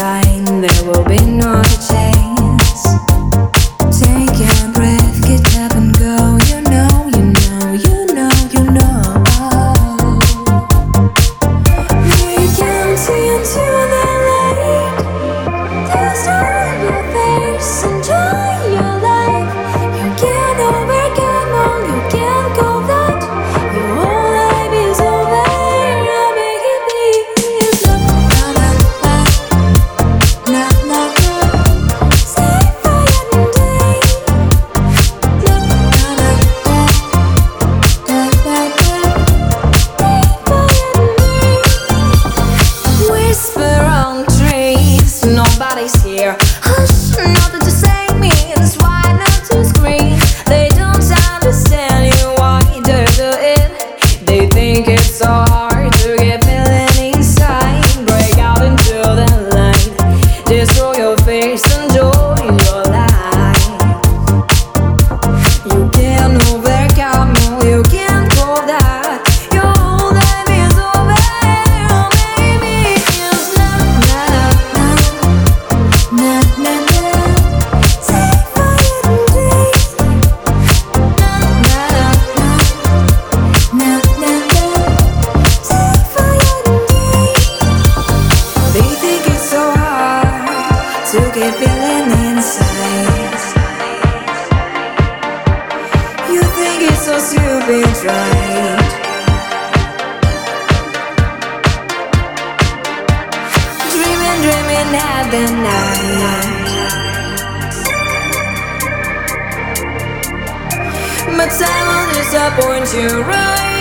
sign there will be no Destroy your face and But time will disappoint you right.